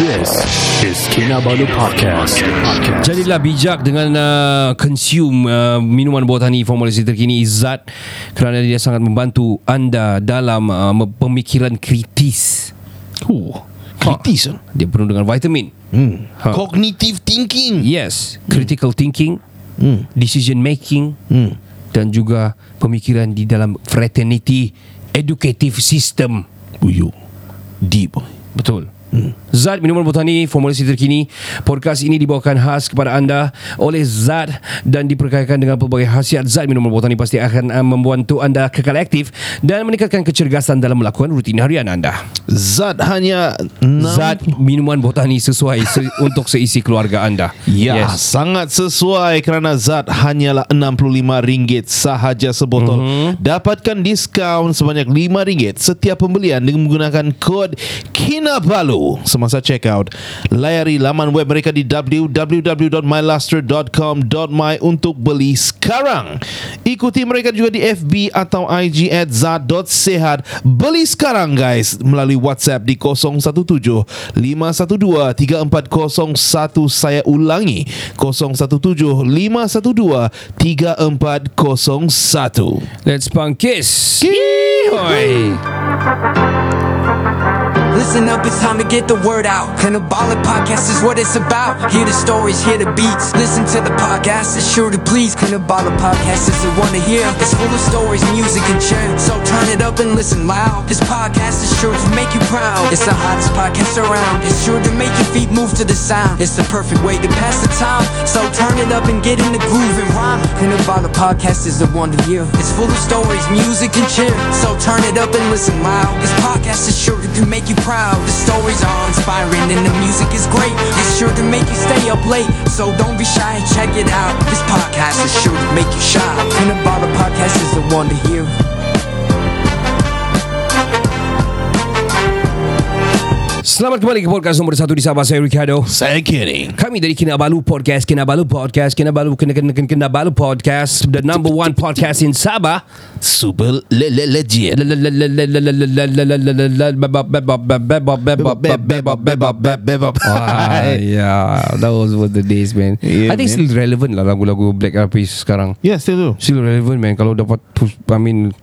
This is Kinabalu Podcast. Podcast. Jadilah bijak dengan uh, consume uh, minuman botani formulasi terkini Izzat kerana dia sangat membantu anda dalam uh, pemikiran kritis. Oh, kritis ha. Dia penuh dengan vitamin. Hmm. Ha. Cognitive thinking. Yes, critical thinking, Hmm. decision making Hmm. dan juga pemikiran di dalam fraternity educative system. Uyo. Deep. Betul. Hmm. Zat Minuman Botani Formulasi terkini Podcast ini dibawakan khas kepada anda Oleh Zat Dan diperkayakan dengan pelbagai khasiat Zat Minuman Botani pasti akan uh, membantu anda kekal aktif Dan meningkatkan kecergasan dalam melakukan rutin harian anda Zat hanya enam- Zat Minuman Botani sesuai se- untuk seisi keluarga anda Ya, yes. sangat sesuai kerana Zat hanyalah RM65 sahaja sebotol. Mm-hmm. Dapatkan diskaun sebanyak RM5 setiap pembelian dengan menggunakan kod KINABALU semasa check out. Layari laman web mereka di www.myluster.com.my untuk beli sekarang. Ikuti mereka juga di FB atau IG at zat.sehat. Beli sekarang guys melalui WhatsApp di 017 512 3401 saya ulangi 017 512 3401 Let's pangkis Hoi Listen up, it's time to get the word out. Cannabolic podcast is what it's about. Hear the stories, hear the beats. Listen to the podcast, it's sure to please. Cannabolic podcast is the one to hear. It's full of stories, music, and cheer. So up and listen loud. This podcast is sure to make you proud. It's the hottest podcast around. It's sure to make your feet move to the sound. It's the perfect way to pass the time. So turn it up and get in the groove and rhyme. Cannabolic podcast is the one to hear. It's full of stories, music, and cheer. So turn it up and listen loud. This podcast is sure to make you proud. The stories are inspiring and the music is great. It's sure to make you stay up late. So don't be shy, and check it out. This podcast is sure to make you shine. And about the podcast is the one to hear. Selamat kembali ke podcast nombor satu di Sabah Saya Ricardo Saya kidding Kami dari Kinabalu Podcast Kinabalu Podcast Kinabalu Kina Kina Kina Kinabalu Podcast The number one podcast in Sabah Super le le legit Ah, yeah, that was what the days, man. I think still relevant lah lagu-lagu Black Eyed Peas sekarang. Yeah still do Still relevant, man. Kalau dapat, I mean,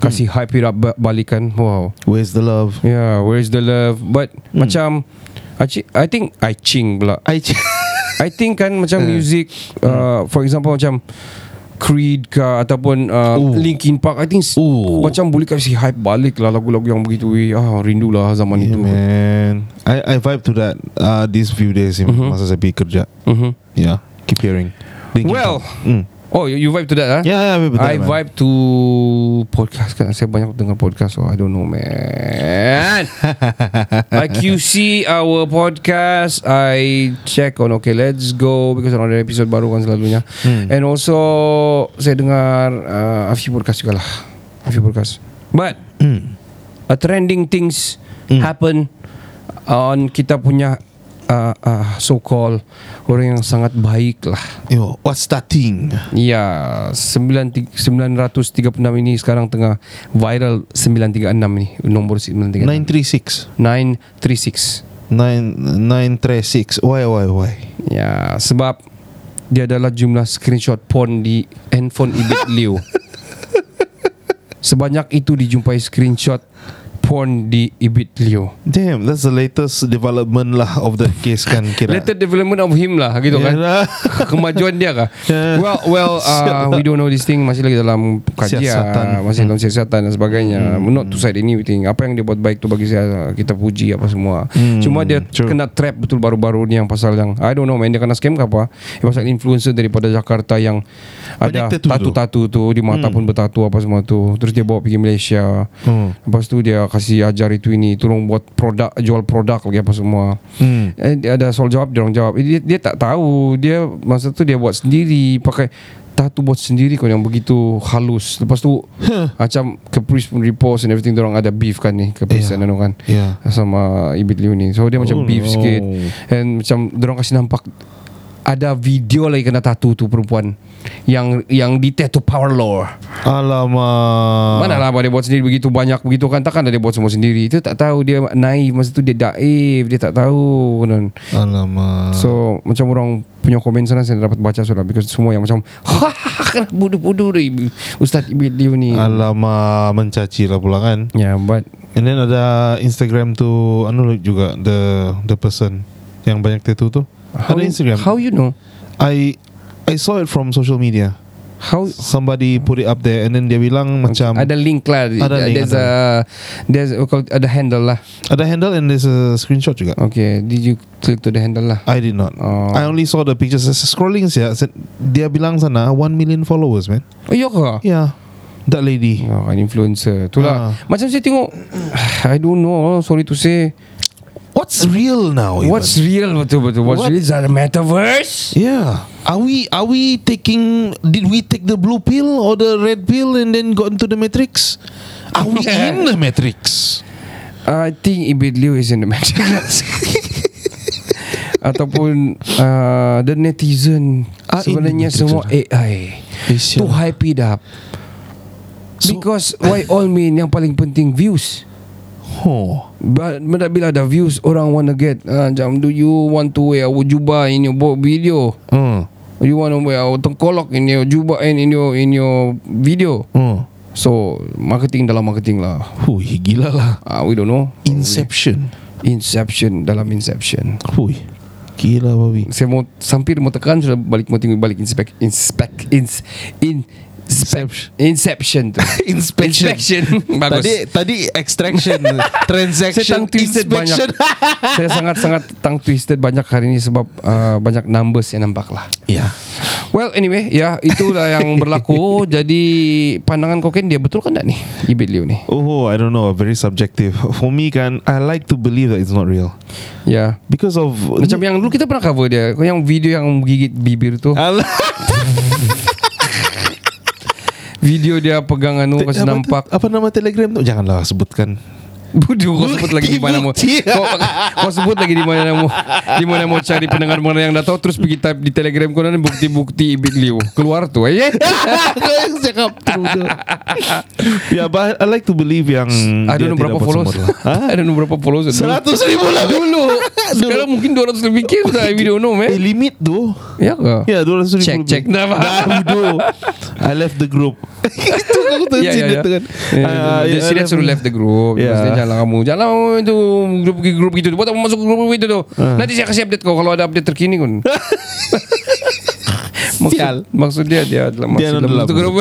kasih hype it up ba- balikan. Wow. Where's the love Yeah, where's the love? But macam, I, think I ching pula. I I think kan macam music, uh, for example macam Creed ke ataupun uh, Ooh. Linkin Park I think Ooh. macam boleh kasih hype balik lah lagu-lagu yang begitu eh. ah rindu lah zaman Yeah, itu man. I I vibe to that uh, these few days mm-hmm. masa saya pergi kerja. Mhm. Yeah, keep hearing. Linkin Well, Park. mm. Oh you, you vibe to that ah? yeah, yeah, I vibe I man. vibe to podcast kan saya banyak dengar podcast so I don't know man. I QC our podcast I check on okay let's go because ada episode baru kan selalunya Hmm. and also saya dengar uh, a few podcast juga lah a few podcast but Hmm. a trending things happen on kita punya uh, uh, so called orang yang sangat baik lah Yo, what's that thing? Ya, 9, 936 ini sekarang tengah viral 936 ni, nombor 936. 936. 936. 936. Why why why? Ya, sebab dia adalah jumlah screenshot porn di handphone Ibit Liu. Sebanyak itu dijumpai screenshot porn di Ibit Liu. Damn, that's the latest development lah of the case kan kira. Later development of him lah gitu kan. Yalah. Kemajuan dia kah? Ya. Well, well, uh, we don't know this thing masih lagi dalam kajian, Siasatan. masih dalam siasatan dan sebagainya. Hmm. Not to side anything. Apa yang dia buat baik tu bagi saya kita puji apa semua. Hmm, Cuma dia true. kena trap betul baru-baru ni yang pasal yang I don't know man dia kena scam ke apa. Yang pasal influencer daripada Jakarta yang ada Banyak tatu-tatu tu di mata pun bertatu apa semua tu. Terus dia bawa pergi Malaysia. Hmm. Lepas tu dia kasih ajar itu ini, tolong buat produk, jual produk lagi apa semua. Hmm. Eh, dia ada soal jawab dia orang jawab. Dia, dia tak tahu. Dia masa tu dia buat sendiri pakai tattoo buat sendiri kau yang begitu halus. Lepas tu macam Caprice pun repost and everything orang ada beef kan ni Caprice Yeah. kan. Yeah. Sama Ibit Liu ni. So dia macam Oh, beef no. sikit and macam orang kasih nampak ada video lagi kena tattoo tu perempuan yang yang di tattoo power law. Alamak. Mana lah dia buat sendiri begitu banyak begitu kan takkan dia buat semua sendiri. Itu tak tahu dia naif masa tu dia daif dia tak tahu kan. Alamak. So macam orang punya komen sana saya dapat baca sudah because semua yang macam kan bodoh-bodoh ni Ustaz Liu ni. Alamak mencaci lah pula kan. Ya, yeah, but And then ada Instagram tu anu juga the the person yang banyak tattoo tu. How, ada Instagram. how you know? I I saw it from social media. How Somebody put it up there and then dia bilang macam ada link lah. Ada link, there's a there's ada handle lah. ada handle and there's a screenshot juga. Okay, did you click to the handle lah? I did not. Oh. I only saw the pictures. Scrolling siya, dia bilang sana 1 million followers, man. Oh, iya ke? Yeah. That lady. Oh, an influencer. Itulah. Ah. Macam saya tengok I don't know, sorry to say. What's real now? even? What's real betul-betul? What's What? real? Is that a metaverse? Yeah. Are we are we taking did we take the blue pill or the red pill and then got into the matrix? Are we in the matrix? I think Ibid Liu is in the matrix. Ataupun uh, the netizen Ah, sebenarnya the semua juga. AI Yes, to yeah. hype it up. Because why all mean yang paling penting views. Oh. But bila, bila ada views orang wanna get uh, macam do you want to wear our jubah in your video? Uh. You want to wear our tengkolok in your jubah and in your in your video? Uh. So marketing dalam marketing lah. Hui, gila lah. Uh, we don't know. Inception. Inception dalam Inception. Hui. Gila babi. Saya mau hampir mau tekan sudah balik mau tengok balik inspect inspect ins in Inception. Inception tu. Inspection. Inspection. Bagus. Tadi tadi extraction, saya transaction, tang twisted banyak. inspection. saya sangat-sangat tang twisted banyak hari ini sebab uh, banyak numbers yang nampak lah. Ya. Well anyway ya itulah yang berlaku jadi pandangan kokain dia betul kan tak ni Ibit Liu ni Oh, I don't know. Very subjective. For me, kan, I like to believe that it's not real ya because of macam yang dulu kita pernah cover dia yang video yang gigit bibir tu. Video dia pegang anu kasi Apa tu? nampak Apa nama Telegram tu? Janganlah sebutkan. Bodoh kau sebut lagi di mana Bukti. kau, kau sebut lagi di mana mau Di mana mau cari pendengar mana yang dah tahu Terus pergi type di telegram kau dan bukti-bukti Ibit Liu Keluar tu eh Kau yang cakap true tu. Ya, but I like to believe yang I don't know berapa followers bersumber lah. I don't know berapa followers dulu. Seratus ribu lah Dulu Sekarang mungkin 200 lebih K sudah We don't know Eh, man limit tu. Ya ke Ya, 200 ribu. Check, check. Dah. Dah, bodoh. I left the group. Itu aku tu Ya ya ya. tu kan. Ya, Ah, Dia I serius suruh left the group. Maksudnya jangan kamu Jangan itu Grup grup gitu. Buat apa masuk grup itu tu? Nanti saya kasih update kau Kalau ada update terkini kun maksud, Sial. maksud dia Dia adalah masih Dia dalam adalah satu grup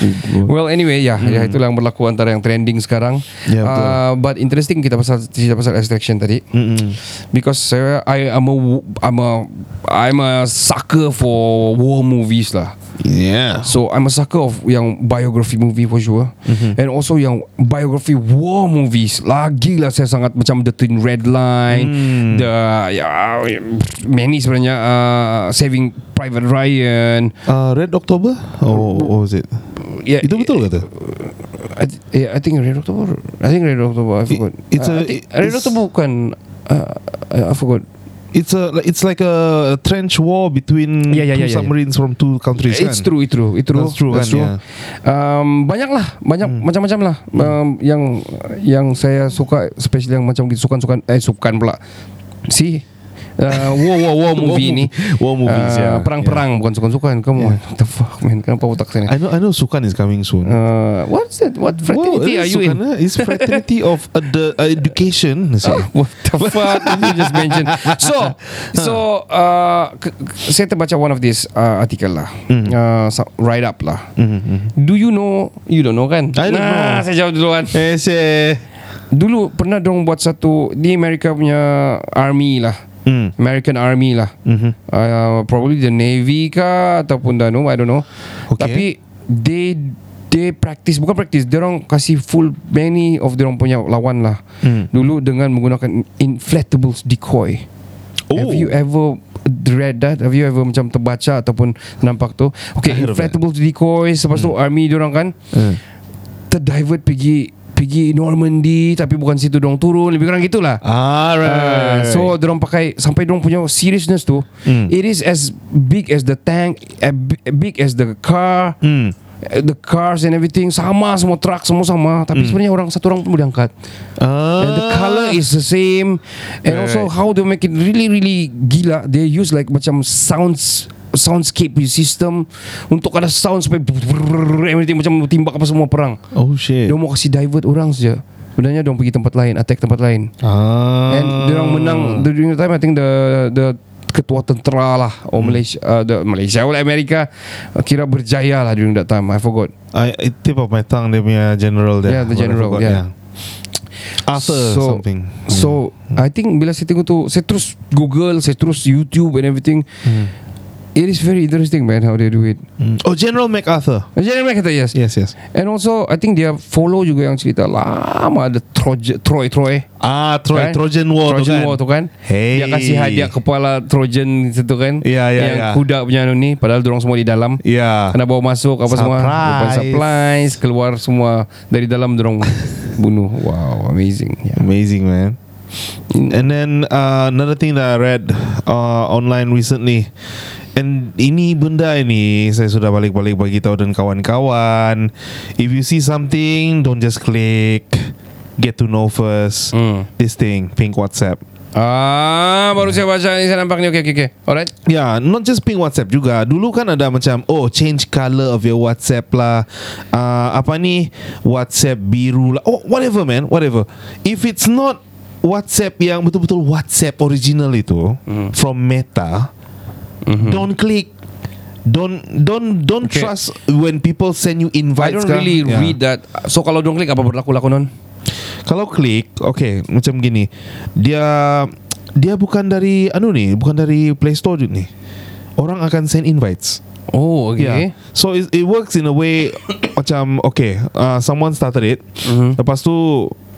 Well anyway ya, ya Itulah yang berlaku Antara yang trending sekarang. Ya, betul. uh, But interesting Kita pasal Kita pasal extraction tadi. Mm-mm. Because saya I am a I'm a I'm a sucker for war movies lah. Yeah. So I'm a sucker of yang biography movie for sure. And also yang biography war movies. Lagi lah saya sangat macam The Thin Red Line, the ya many sebenarnya uh, Saving Private Ryan. Uh, Red October? Oh, what was it? Yeah, Itu betul ke tu? I, th- yeah, I think Red October. I think Red October. I forgot. it's Uh, a- I think Red it's- October bukan. Uh, I forgot. It's a it's like a trench war between Yeah, yeah, two yeah, yeah, submarines from two countries. It's kan? true, it's true, it's true. That's true kan, ya. Um, banyak lah, banyak macam-macam lah. Um, yang yang saya suka, especially yang macam gitu sukan-sukan, eh sukan pula. Si uh, war war war movie ni. War movies, Uh, yeah. Perang-perang bukan sukan-sukan. Come on, what the fuck man? Kenapa otak saya ni? I know I know Sukan is coming soon. Uh, what's that? What fraternity Wow, are you in? Sukan, eh? It's fraternity of uh, the uh, education. What the fuck did you just mention? So, so uh, k- k- saya terbaca one of this uh, artikel lah, Hmm. uh, write up lah. Do you know? You don't know kan? I don't nah, know. saya jawab duluan. Eh, say. Dulu pernah dong buat satu di Amerika punya army lah. Hmm. American Army lah. Uh, probably the Navy kah ataupun dah no, I don't know. Okay. Tapi they they practice bukan practice, dia orang kasih full many of dia orang punya lawan lah. Hmm. Dulu dengan menggunakan inflatables decoy. Oh. Have you ever read that? Have you ever macam terbaca ataupun nampak tu? Okay, inflatable decoys. Lepas tu army diorang kan Hmm. terdivert pergi pergi Normandy tapi bukan situ dong turun. Lebih kurang gitulah. Ah, right. Uh, so dorong pakai sampai dorong punya seriousness tu Hmm. it is as big as the tank as big as the car uh, the cars and everything. Sama semua truck semua sama. Tapi sebenarnya orang satu orang pun boleh angkat. Ah. and the color is the same. And Right, also how they make it really really gila. They use like macam sounds soundscape system untuk ada sound sampai everything macam timbak apa semua perang. Oh shit. dia mau kasih divert orang saja. Sebenarnya dia pergi tempat lain attack tempat lain. Ah. And dia orang menang. During the time I think the the ketua tentera lah or Malaysia uh, the Malaysia or Amerika uh, kira berjaya lah during that time. I forgot. I, tip of my tongue dia punya general there. Yeah, the general, forgot, yeah. Arthur so, something. So I think bila saya tengok tu Saya terus Google Saya terus YouTube and everything It is very interesting man How they do it Hmm. Oh General MacArthur. General kata yes Yes, yes. And also I think dia follow juga yang cerita Lama ada Troy Troy, Troy Ah, Troy, kan? Trojan War Trojan tu kan. War tu kan Hey. Dia kasih hadiah kepala Trojan situ kan Ya, ya, Yang ya. kuda punya anu ni Padahal dorong semua di dalam Ya. Kena bawa masuk apa semua Surprise. Open supplies Keluar semua Dari dalam dorong bunuh Wow amazing yeah. Amazing man. And then uh, another thing that I read uh, online recently And ini benda ini Saya sudah balik-balik bagi tahu dan kawan-kawan If you see something Don't just click Get to know first Hmm. This thing Pink WhatsApp Ah, baru saya baca ni saya nampak ni. Okay, okay, okay. Alright. Ya, yeah, not just pink WhatsApp juga. Dulu kan ada macam oh change color of your WhatsApp lah. Uh, apa ni WhatsApp biru lah. Oh whatever man, whatever. If it's not WhatsApp yang betul-betul WhatsApp original itu Hmm. from Meta, don't click. Don't don't don't Okay. trust when people send you I invites. don't kah? really Yeah. read that. So kalau dong klik apa berlaku-laku non? Kalau klik, okay, macam gini. Dia dia bukan dari anu ni, bukan dari Play Store ni. Orang akan send invites. Oh, okay. Yeah. So it, it works in a way macam okay, uh, someone started it. Mhm. Lepas tu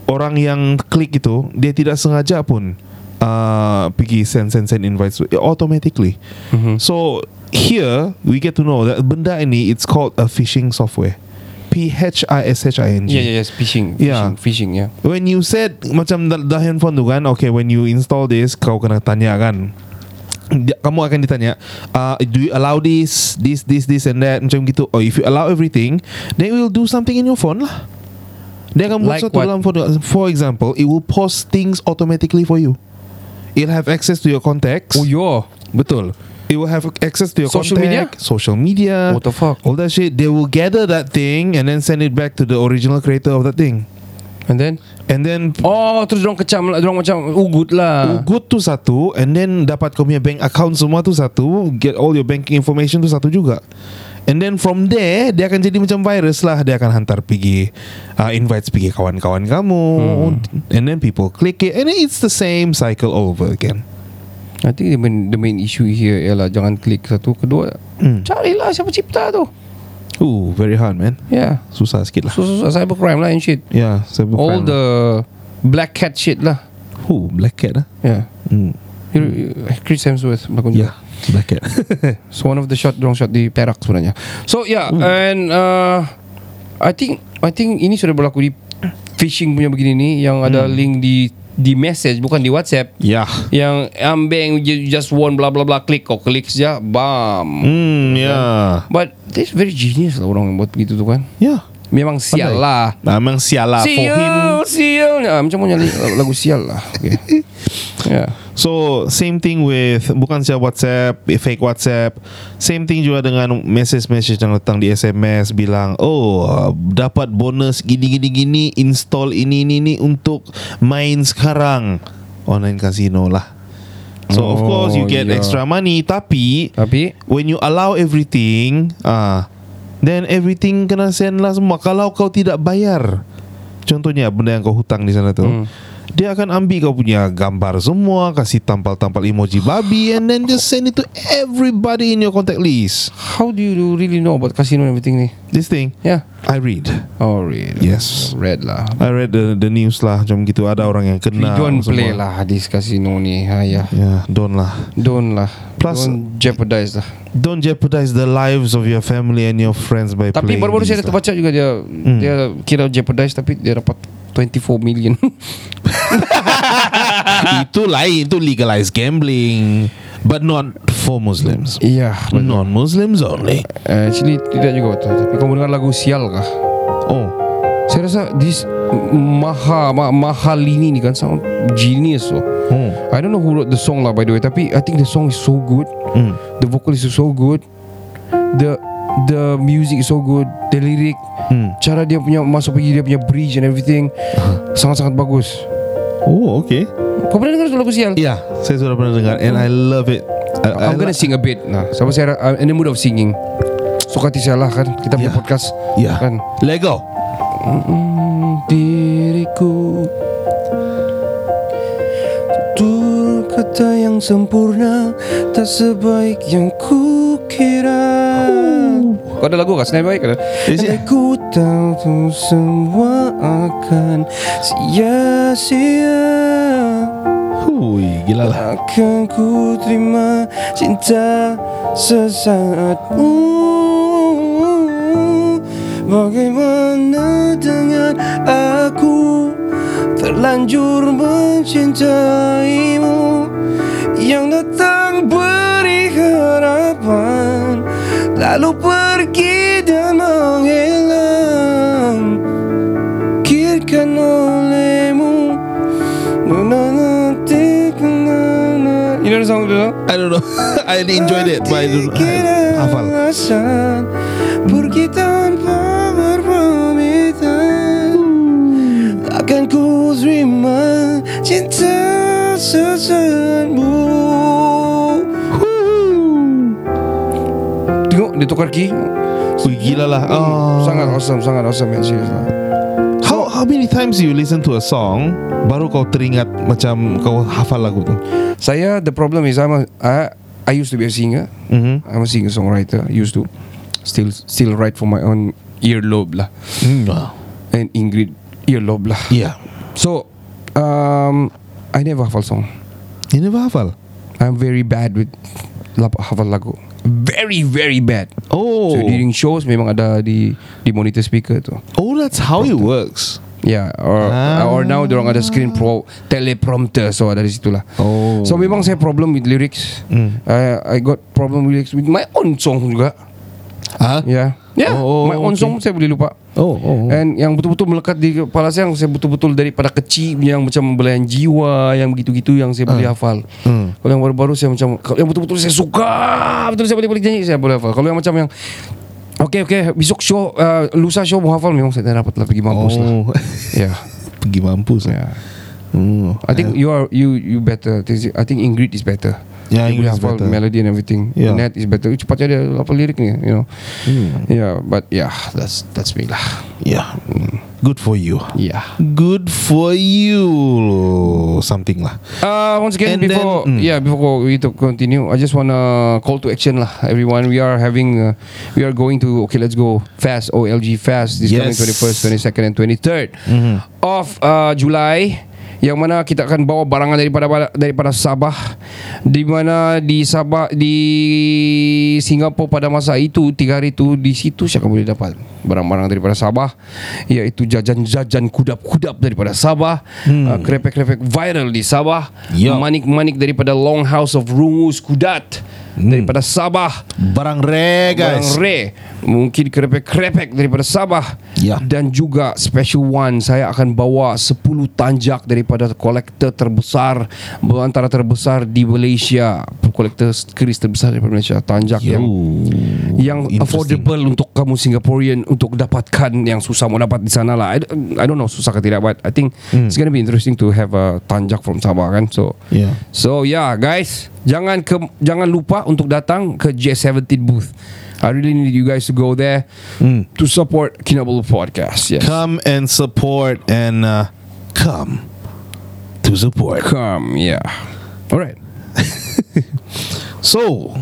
orang yang klik itu dia tidak sengaja pun uh, pergi send send send invites automatically. Mhm. So here we get to know that benda ini it's called a phishing software. P H I S H I N G. Yeah, yeah, yes. Phishing. Yeah. Phishing, phishing, yeah. When you said macam dah, dah handphone tu kan, okay, when you install this, kau kena tanya kan. Dia, kamu akan ditanya, uh, do you allow this, this, this, this and that macam gitu. Or if you allow everything, then it will do something in your phone lah. Dia akan buat Like sesuatu dalam phone. For example, it will post things automatically for you. It'll have access to your contacts. Oh, yo. Betul. It will have access to your Social contact, social media, What the fuck? all that shit. They will gather that thing and then send it back to the original creator of that thing. And then? And then Oh, terus dorong kecam lah. Dorong macam ugut lah. Ugut tu satu And then dapat kau punya bank account semua tu satu Get all your banking information tu satu juga And then from there Dia akan jadi macam virus lah Dia akan hantar pergi uh, Invites pergi kawan-kawan kamu And then people click it And then it's the same cycle over again I think the main, the main issue here ialah jangan klik satu. Kedua, Hmm. carilah siapa cipta tu. Ooh, very hard man Yeah. Susah sikit lah So, so, cybercrime lah and shit. Yeah, All the black cat shit lah. Ooh, black cat lah Yeah. hmm. Chris Hemsworth berlakon Yeah, juga. Black cat So one of the shot Dorong shot di Perak sebenarnya. So yeah And uh, I think I think ini sudah berlaku di Phishing punya begini ni Yang ada link di Di message Bukan di WhatsApp. Yeah Yang ambeng you just won bla bla bla Klik kau klik saja Bam. Hmm, yeah But this very genius lah Orang yang buat begitu tu kan. Yeah Memang sial Pandai. lah Memang sial lah For him Sial Sial ah, Macam mana lagu sial lah okay. Yeah So same thing with bukan saja WhatsApp, fake WhatsApp. Same thing juga dengan message-message yang datang di SMS bilang, "Oh, uh, dapat bonus gini gini gini, install ini ini ini untuk main sekarang." Online casino lah. So of Oh, course you get yeah. extra money tapi Tapi when you allow everything, ah, then everything kena send lah semua kalau kau tidak bayar. Contohnya benda yang kau hutang di sana tu. Hmm. Dia akan ambil kau punya gambar semua Kasih tampal-tampal emoji babi And then just send it to everybody in your contact list How do you really know about casino and everything ni? This thing Yeah. I read Oh, read. Yes. Read lah. I read the, the news lah Macam gitu Ada orang yang We kena don't semua. play lah hadis casino ni. Ha, ya. Yeah, don't lah Don't lah. Plus- don't jeopardize lah. Don't jeopardize the lives of your family and your friends by Tapi playing baru-baru this saya ada lah. terbaca juga dia dia kira jeopardize tapi dia dapat 24 million. Itu lain Itu legalized gambling But not for Muslims Iya. Non-Muslims only Uh, actually tidak juga betul. Tapi kamu dengar lagu Sial kah? Oh Saya rasa this Maha ma, Mahalini ni kan sound genius loh. Hmm. I don't know who wrote the song lah by the way tapi I think the song is so good. Hmm. The vocal is so good. The the music is so good. The lyric Hmm. cara dia punya masuk pergi dia punya bridge and everything sangat-sangat bagus. Oh okay Kau pernah dengar lagu Sial? Ya Saya sudah pernah dengar And I love it I, I'm gonna I sing a bit Nah, Sama saya I'm in the mood of singing Suka hati saya lah kan Kita punya Yeah. podcast Ya Kan Lego diriku Tutur kata yang sempurna Tak sebaik yang ku kira Kau ada lagu kah? Senang baik kan? Is it? Dan ku tahu semua akan sia-sia Hui Gila lah Akan ku terima cinta sesaatmu Bagaimana dengan aku Terlanjur mencintaimu Yang datang beri harapan Lalu pergi dan menghilang. Kirkan olehmu You know the song tu? I don't know. I enjoyed it But I don't I, Hafal. Pergi tanpa berpamitan. Akan ku terima cinta sesaatmu Key Hui gila lah oh. Sangat awesome Sangat awesome yang serius lah. How how many times you listen to a song Baru kau teringat Macam kau hafal lagu tu? Saya the problem is I'm a, I, I used to be a singer. Mhm. I'm a singer songwriter Used to. Still still write for my own earlobe lah. Hmm. Wow. And Ingrid earlobe lah. Yeah. So um, I never hafal song. You never hafal? I'm very bad with hafal lagu Very very bad Oh So during shows Memang ada di Di monitor speaker tu Oh that's how it works Yeah or Ah. or now dorang ada screen pro teleprompter so ada di situ lah. Oh. So memang saya problem with lyrics. Hmm. I I got problem with lyrics with my own song juga. Ah? Yeah. Yeah. Oh, my own okay. song saya boleh lupa. Oh, oh, oh. And yang betul-betul melekat di kepala saya yang saya betul-betul daripada kecil yang macam belayan jiwa yang begitu-gitu yang saya boleh hafal. Hmm. Kalau yang baru-baru saya macam kalau yang betul-betul saya suka betul saya boleh boleh nyanyi saya boleh hafal. Kalau yang macam yang Okay okay Besok show uh, Lusa show mau hafal Memang saya tak dapat lah Pergi mampus lah Oh. Yeah Pergi mampus Yeah Hmm. I think you are you you better. I think Ingrid is better. Yeah, Ingrid boleh is better. melody and everything. Yeah. Net is better. Cepatnya dia hafal liriknya, you know. Hmm. Yeah, but yeah, that's that's me lah. Yeah Good for you Yeah. Good for you Something lah Uh, once again, And before then, mm. yeah, before we to continue, I just wanna call to action lah, everyone. We are having, uh, we are going to okay, let's go fast OLG fast this coming Yes. twenty first, twenty second, and twenty third Mhm. of uh, July. Yang mana kita akan bawa barangan daripada daripada Sabah, di mana di Sabah di Singapura pada masa itu tiga hari itu di situ saya akan boleh dapat barang-barang daripada Sabah, iaitu jajan-jajan kudap-kudap daripada Sabah, uh, krepek-krepek viral di Sabah, Yup. manik-manik daripada Long House of Rungus Kudat daripada Sabah. Barang rare Barang guys rare Mungkin krepek-krepek daripada Sabah Ya. Dan juga special one Saya akan bawa 10 tanjak daripada kolektor terbesar Antara terbesar di Malaysia Kolektor keris terbesar daripada Malaysia Tanjak yang yang Interesting. affordable untuk kamu Singaporean untuk dapatkan yang susah mau dapat di sana lah. I, I don't know susah ke tidak, but I think it's gonna be interesting to have a tanjak from Sabah kan. So Yeah. So yeah guys Jangan ke, jangan lupa untuk datang ke J17 booth I really need you guys to go there To support Kinabalu Podcast Yes Come and support And uh, Come to support. Come, yeah. Alright. So,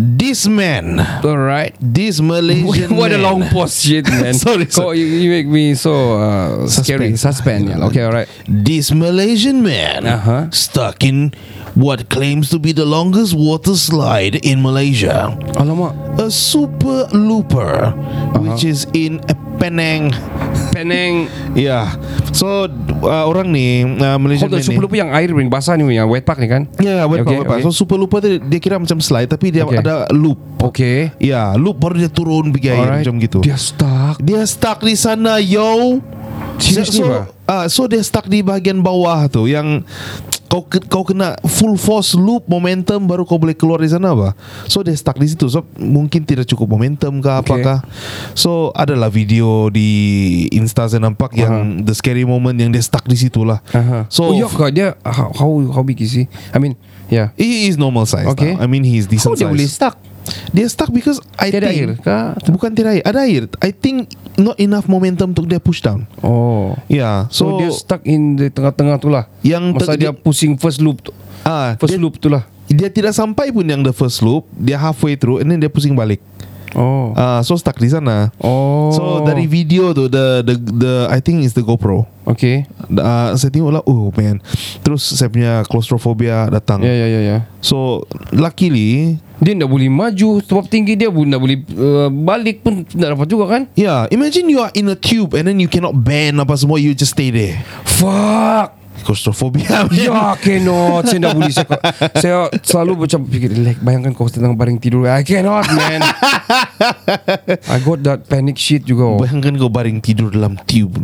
this man, Alright. this Malaysian what a long pause shit, man. Sorry, sorry. you, you make me so uh, scary. Suspense. Suspend. Yeah. Okay, alright. This Malaysian man Uh-huh. stuck in what claims to be the longest water slide in Malaysia. Alamak. A super looper, which is in Penang. Penang. Yeah. So uh, orang ni uh, Malaysian Hold on, man ni. super lupa yang air ring basah ni yang wet park ni kan? Ya, yeah, wet Okay, okay, okay. okay. So super looper tu dia kira macam slide tapi dia Okay. ada loop. Okay. Ya, loop baru dia turun pergi air Alright. macam gitu. Dia stuck. Dia stuck di sana yo. Seriously, so, ah, so dia stuck di bahagian bawah tu yang kau ke- kau kena full force loop momentum baru kau boleh keluar di sana ba. So dia stuck di situ. So mungkin tidak cukup momentum ke apakah. So adalah video di Insta saya nampak yang the scary moment yang dia stuck di situ lah. Aha. So oh, ya kau dia how, how how big is he? I mean, yeah. He is normal size Okay. now. I mean he's How decent dia size. boleh stuck? Dia stuck because I Tiada think air kah? Bukan tiada air Ada air I think Not enough momentum Untuk dia push down Oh. Yeah So, So, dia stuck in the tengah-tengah tu lah. Yang Masa te- dia pusing first loop tu. ah, First dia, loop tu lah. dia tidak sampai pun Yang the first loop Dia halfway through And then dia pusing balik Oh. ah, So stuck di sana Oh. So dari video tu The the the I think is the GoPro Okay. uh, Saya tengok lah Oh man Terus saya punya Claustrophobia datang Ya ya ya ya. So Luckily Dia tak boleh maju sebab tinggi dia pun tak boleh uh, balik pun tak dapat juga kan? Yeah Imagine you are in a tube And then you cannot bend Apa semua You just stay there Fuck. Claustrophobia. Man. Ya cannot. Saya tak boleh Saya, saya selalu macam fikir like, Bayangkan kau tengah baring tidur. I cannot man. I got that panic shit juga. Bayangkan kau baring tidur dalam tube.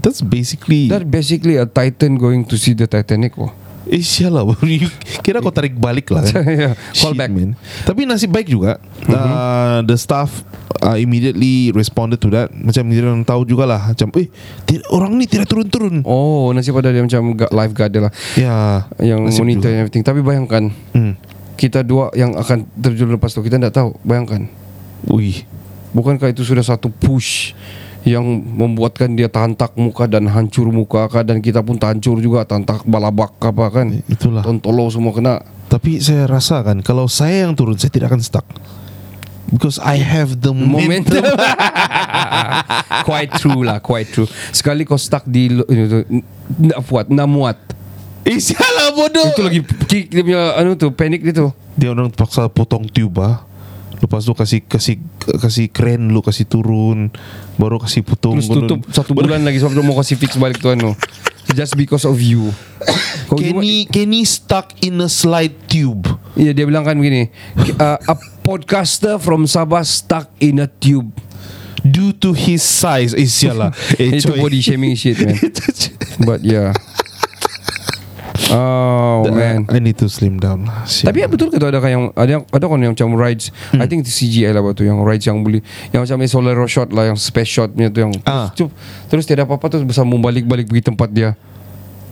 That's basically That basically a titan going to see the Titanic oh. Eh sialah You Kira kau tarik balik lah kan? Yeah. Call Shit, back. man. Tapi nasib baik juga uh, The staff uh, Immediately responded to that. Macam dia orang tahu jugalah Macam eh Orang ni tidak turun-turun. Oh nasib ada dia macam gu- lifeguard dia lah. Ya Yang nasib monitor juga. and everything. Tapi bayangkan hmm. Kita dua yang akan terjun lepas tu Kita tak tahu. Bayangkan. Ui Bukankah itu sudah satu push yang membuatkan dia tantak muka dan hancur muka kah? Dan kita pun hancur juga tantak balabak apa kan? Itulah. Tontolo semua kena. Tapi saya rasa kan Kalau saya yang turun Saya tidak akan stuck. Because I have the momentum, momentum. Quite true lah quite true. Sekali kau stuck di itu nak buat nak muat. Eh sialah bodoh. Itu lagi kick dia punya anu tu panik dia tu. Dia orang terpaksa potong tube ah. Lepas tu kasih kasih kasih kren lu kasih turun. Baru kasih potong terus baru- tutup satu bulan lagi sebab dia mau kasih fix balik tu. Anu just because of you. Kau Kenny Kenny stuck in a slide tube. Ya dia bilang kan begini uh, A podcaster from Sabah stuck in a tube. Due to his size Eh sialah eh, Itu body shaming shit man. But yeah Oh man I need to slim down lah. Tapi betul ke tu ada kan yang ada ada kan yang macam rides I think itu CGI lah tu yang rides yang boleh yang macam solar shot lah yang space shot punya tu yang Ah. terus, terus tiada apa-apa tu bersambung balik-balik pergi tempat dia.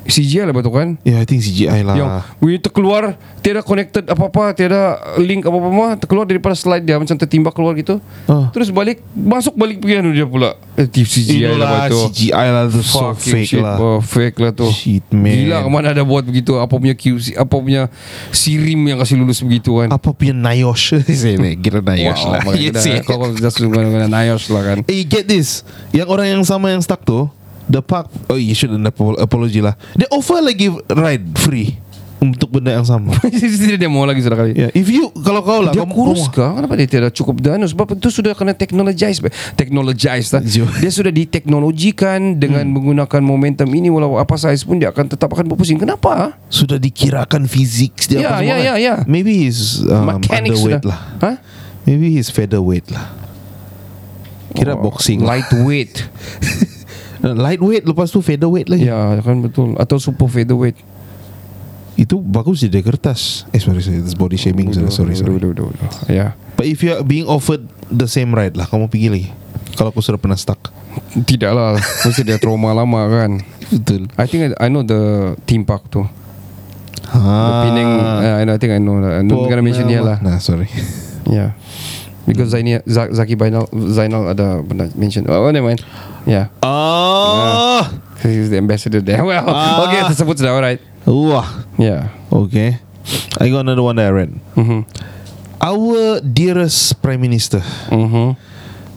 CGI lah betul kan? Yeah I think CGI lah. Yang When terkeluar Tiada connected apa-apa Tiada link apa-apa mah Terkeluar daripada slide dia Macam tertimbak keluar gitu. Ah. Terus balik Masuk balik pergi anu dia pula. Eh, CGI lah Itulah tu CGI lah tu So fake shit, lah. oh, Fake lah tu. Shit man. Gila kemana ada buat begitu? Apa punya QC Apa punya Sirim yang kasih lulus begitu kan? Apa punya Nayosh? Saya kira Nayosh Wow, lah Yes, yeah. Kau just dengan Nayos lah kan. Eh get this. Yang orang yang sama yang stuck tu The park Oh you shouldn't apo- apology lah They offer lagi ride free Untuk benda yang sama Tidak dia mau lagi sudah kali yeah. If you Kalau kau lah Dia kau, kurus kah? Kenapa dia tidak cukup dana? Sebab itu sudah kena technologize Technologize lah. Zio. Dia sudah diteknologikan Dengan Hmm. menggunakan momentum ini Walau apa size pun Dia akan tetap akan berpusing Kenapa? Sudah dikirakan fizik dia Ya, apa ya, kan? ya, ya. Maybe he's um, Mechanics underweight sudah lah ha? Maybe he's featherweight lah Kira Oh, boxing lah. Lightweight Lightweight Lepas tu featherweight lagi. Ya kan betul. Atau super featherweight. Itu bagus dia kertas. Eh sorry sorry This body shaming Sorry sorry. Ya. But if you are being offered The same ride lah Kamu pergi lagi. Kalau kau sudah pernah stuck. Tidak lah Mesti dia trauma lama kan? Betul. I think I, I know the theme park tu. The ha. Penang uh, I know- I think I know lah. I'm not gonna mention here lah. Nah sorry. Yeah Because Zaini, Zaki Zainal, Zainal ada pernah mention. Oh, never mind. Yeah. Oh. He's the ambassador there. Well, Ah. okay, tersebut sudah. Alright. Wah. Yeah. Okay. I got another one that I read. Mhm. Our dearest Prime Minister Mhm.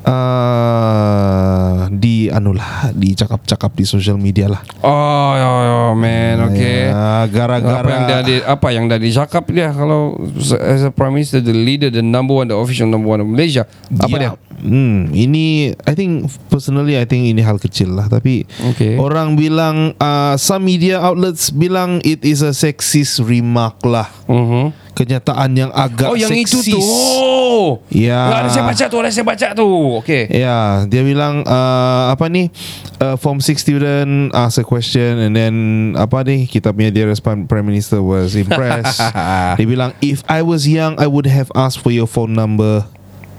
Uh, di anu lah dicakap-cakap di social media lah. Oh, oh, oh, man. Okay. Ya, gara-gara Apa yang dah di, apa yang dah dicakap dia kalau as a prime minister the leader the number one the official number one of Malaysia apa dia? Ya. Hmm, ini I think personally I think ini hal kecil lah tapi Okay. orang bilang uh, some media outlets bilang it is a sexist remark lah. Mhm. Kenyataan yang agak Oh yang itu seksis. tu. Oh. Ya. Lah, ada saya baca tu, ada saya baca tu. Okay. Ya, dia bilang uh, apa ni? Uh, form 6 student ask a question and then apa ni? Kita punya dearest prime prime minister was impressed. dia bilang if I was young I would have asked for your phone number.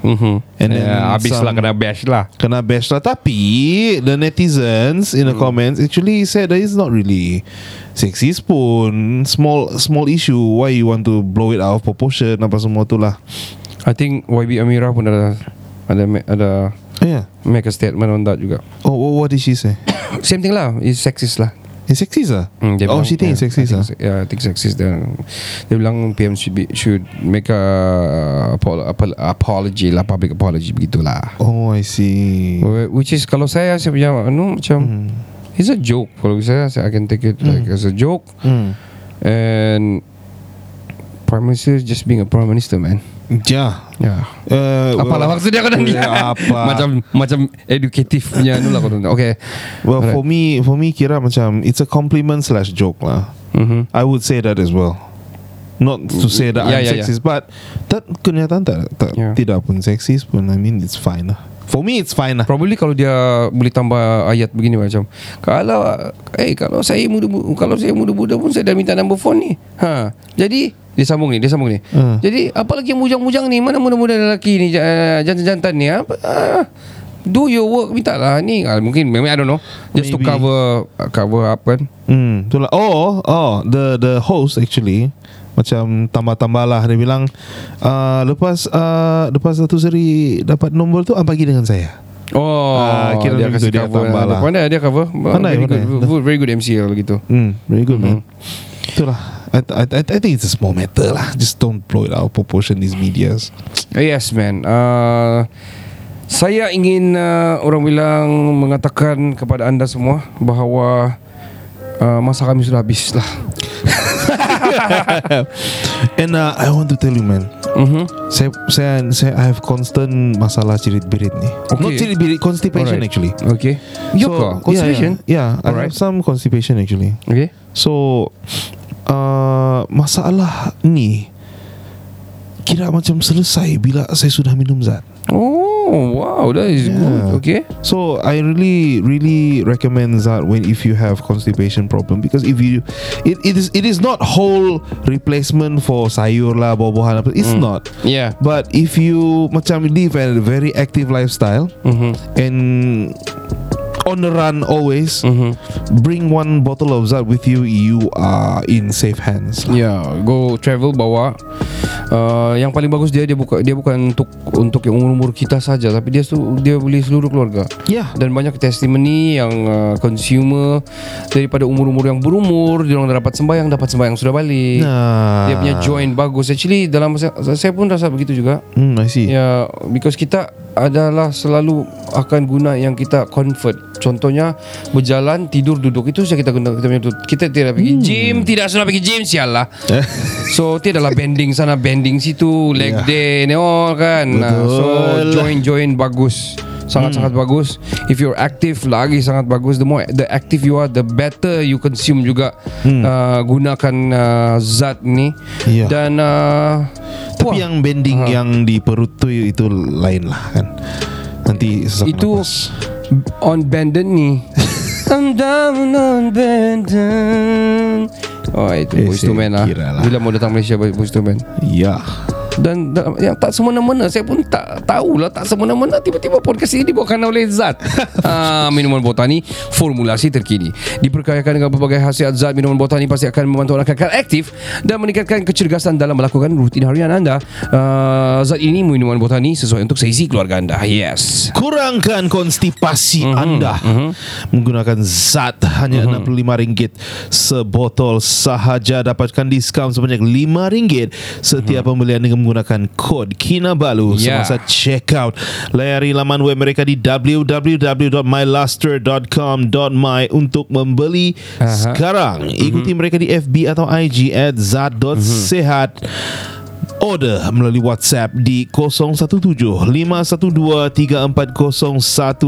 Mhm. And then yeah, habis lah kena bash lah. Kena bash lah. Tapi The netizens In the comments Actually said that It's not really Sexist pun. Small Small issue. Why you want to Blow it out of proportion? Apa semua tu lah. I think YB Amira pun ada ada ada Yeah. make a statement on that juga. Oh what, what did she say? Same thing lah, is sexist lah. It's sexist lah Hmm, Oh bilang- she think it's yeah, sexist I lah think, Yeah, I think sexist. Dia, dia bilang PM should be should make a apol- apol- apology lah, public apology begitulah. Oh I see Wh- Which is kalau saya saya punya anu macam it's a joke. Kalau saya saya I can take it like as a joke hmm. and Prime Minister is just being a Prime Minister man. Yeah Yeah. uh, Apalah maksudnya kau nanti Yeah, apa? Macam macam edukatif punya anu lah kau. Okay. Well Alright. for me For me kira macam It's a compliment slash joke lah Mhm. I would say that as well Not to say that Yeah, I'm yeah, yeah. sexist But That kenyataan tak, tak Yeah. Tidak pun sexist pun I mean it's fine lah For me it's fine lah Probably kalau dia boleh tambah ayat begini macam kalau eh kalau saya muda kalau saya muda-muda pun saya dah minta number phone ni. Ha. Jadi dia sambung ni, dia sambung ni. Hmm. Jadi apa lagi yang bujang-bujang ni? Mana muda-muda lelaki ni uh, jantan-jantan ni apa? Ah, do your work minta lah ni. Ah, mungkin memang I don't know. Just to Maybe. cover cover up kan. Hmm, tu lah. Oh, oh, the the host actually macam tambah-tambah lah dia bilang uh, lepas uh, lepas satu seri dapat nombor tu ah, bagi dengan saya. Oh, Ah, kira dia kasih dia cover. lah. Pandai dia cover. Pandai, very pandai. good. Very good MC kalau gitu. Hmm, very good Hmm. man. Itulah. I, I, I, think it's a small matter lah. Just don't blow it out of proportion these medias. Yes man uh, Saya ingin uh, Orang bilang Mengatakan kepada anda semua Bahawa uh, Masa kami sudah habis lah And uh, I want to tell you man. mm-hmm. Saya, saya, saya I have constant masalah cirit-birit ni. Okay. Not cirit-birit, constipation Alright. actually. Okay Yoka So, Constipation Yeah, yeah. I Alright. have some constipation actually. Okay So uh, Masalah ni Kira macam selesai Bila saya sudah minum zat. Oh wow That is Yeah. good. Okay. So I really Really recommend zat When if you have Constipation problem Because if you It, it is It is not whole Replacement for sayur lah Buah-buahan apa It's not. Yeah. But if you Macam live a very active lifestyle mm-hmm. And On the run always Mm-hmm. Bring one bottle of zat with you You are in safe hands lah. Yeah, go travel bawa. Uh, yang paling bagus dia dia buka dia bukan untuk untuk yang umur-umur kita saja tapi dia su- dia boleh seluruh keluarga. Yeah Dan banyak testimoni yang uh, consumer daripada umur-umur yang berumur dia orang dapat sembahyang dapat sembahyang sudah balik. Nah. Dia punya joint bagus. Actually dalam masa saya pun rasa begitu juga. Hmm, I see. Ya, because kita adalah selalu akan guna yang kita convert. Contohnya berjalan, tidur, duduk itu saja kita guna kita punya. Kita tidak pergi Hmm. gym, tidak sudah pergi gym sial lah. So tidaklah bending sana bending situ leg Yeah. day and all kan. Nah, so Betul. join join bagus. Sangat-sangat Hmm. bagus. If you're active lagi sangat bagus. The more the active you are, the better you consume juga uh, gunakan uh, zat ni. Hmm. Yeah. Dan uh, Tapi wah, yang bending yang di perut tu itu lain lah kan. Nanti sesak Itu nafas. on Bandon ni. I'm down on Bandon. Oh itu Eh, Boys to Men lah. Bila mau datang Malaysia Boys to Men. Ya. Dan, dan yang tak semena-mena saya pun tak tahulah tak semena-mena tiba-tiba podcast ini dibawakan oleh Zat uh, minuman botani formulasi terkini diperkayakan dengan berbagai khasiat Zat minuman botani pasti akan membantu anda kekal aktif dan meningkatkan kecergasan dalam melakukan rutin harian anda uh, Zat ini minuman botani sesuai untuk seisi keluarga anda yes Kurangkan konstipasi Mhm, mm-hmm. anda mm-hmm. menggunakan zat hanya Mhm. mm-hmm. RM65 sebotol sahaja dapatkan diskaun sebanyak RM5 setiap mm-hmm. pembelian dengan menggunakan kod Kinabalu Mhm. Ya. semasa check out. Layari laman web mereka di www.myluster.com.my untuk membeli Aha. sekarang. Ikuti mereka di FB atau IG at zat.sehat. Order melalui WhatsApp di 017-512-3401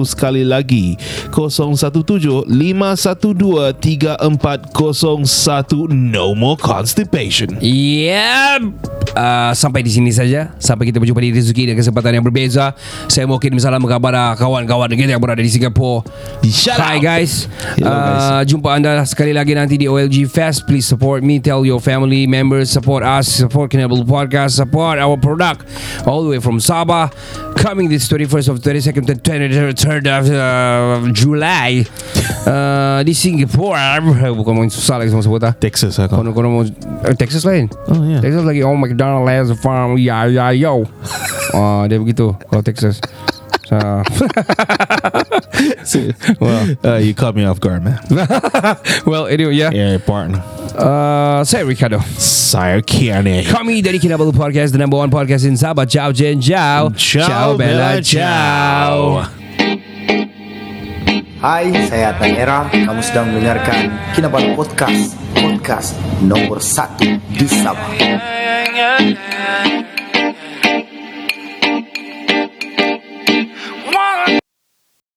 sekali lagi. 017-512-3401 No more constipation. Yep. Uh, Sampai di sini saja. Sampai kita berjumpa di rezeki dan kesempatan yang berbeza. Saya mau kirim salam kepada kawan-kawan kita yang berada di Singapura Shout Hi out. guys, Hello, guys. Uh, Jumpa anda sekali lagi nanti di OLG Fest. Please support me Tell your family members Support us Support Kinabalu Podcast Support our product All the way from Sabah Coming this 21st of 22nd to 23rd of uh, July uh, Di Singapore Bukan main susah lagi semua sebut. Texas lah kau Kono kono mau eh, Texas lain. Oh, yeah Texas lagi oh McDonald has a farm. Ya ya yo. Oh, dia begitu kalau Texas. So, well, uh, You caught me off guard man well, anyway, yeah. Yeah partner Uh, saya Ricardo. Saya Kiani Kami dari Kinabalu Podcast, the number one podcast in Sabah. Ciao, Jen, ciao. Ciao, Bella, ciao. Hai, saya Atan Era. Kamu sedang mendengarkan Kinabalu Podcast. Podcast nomor satu di Sabah.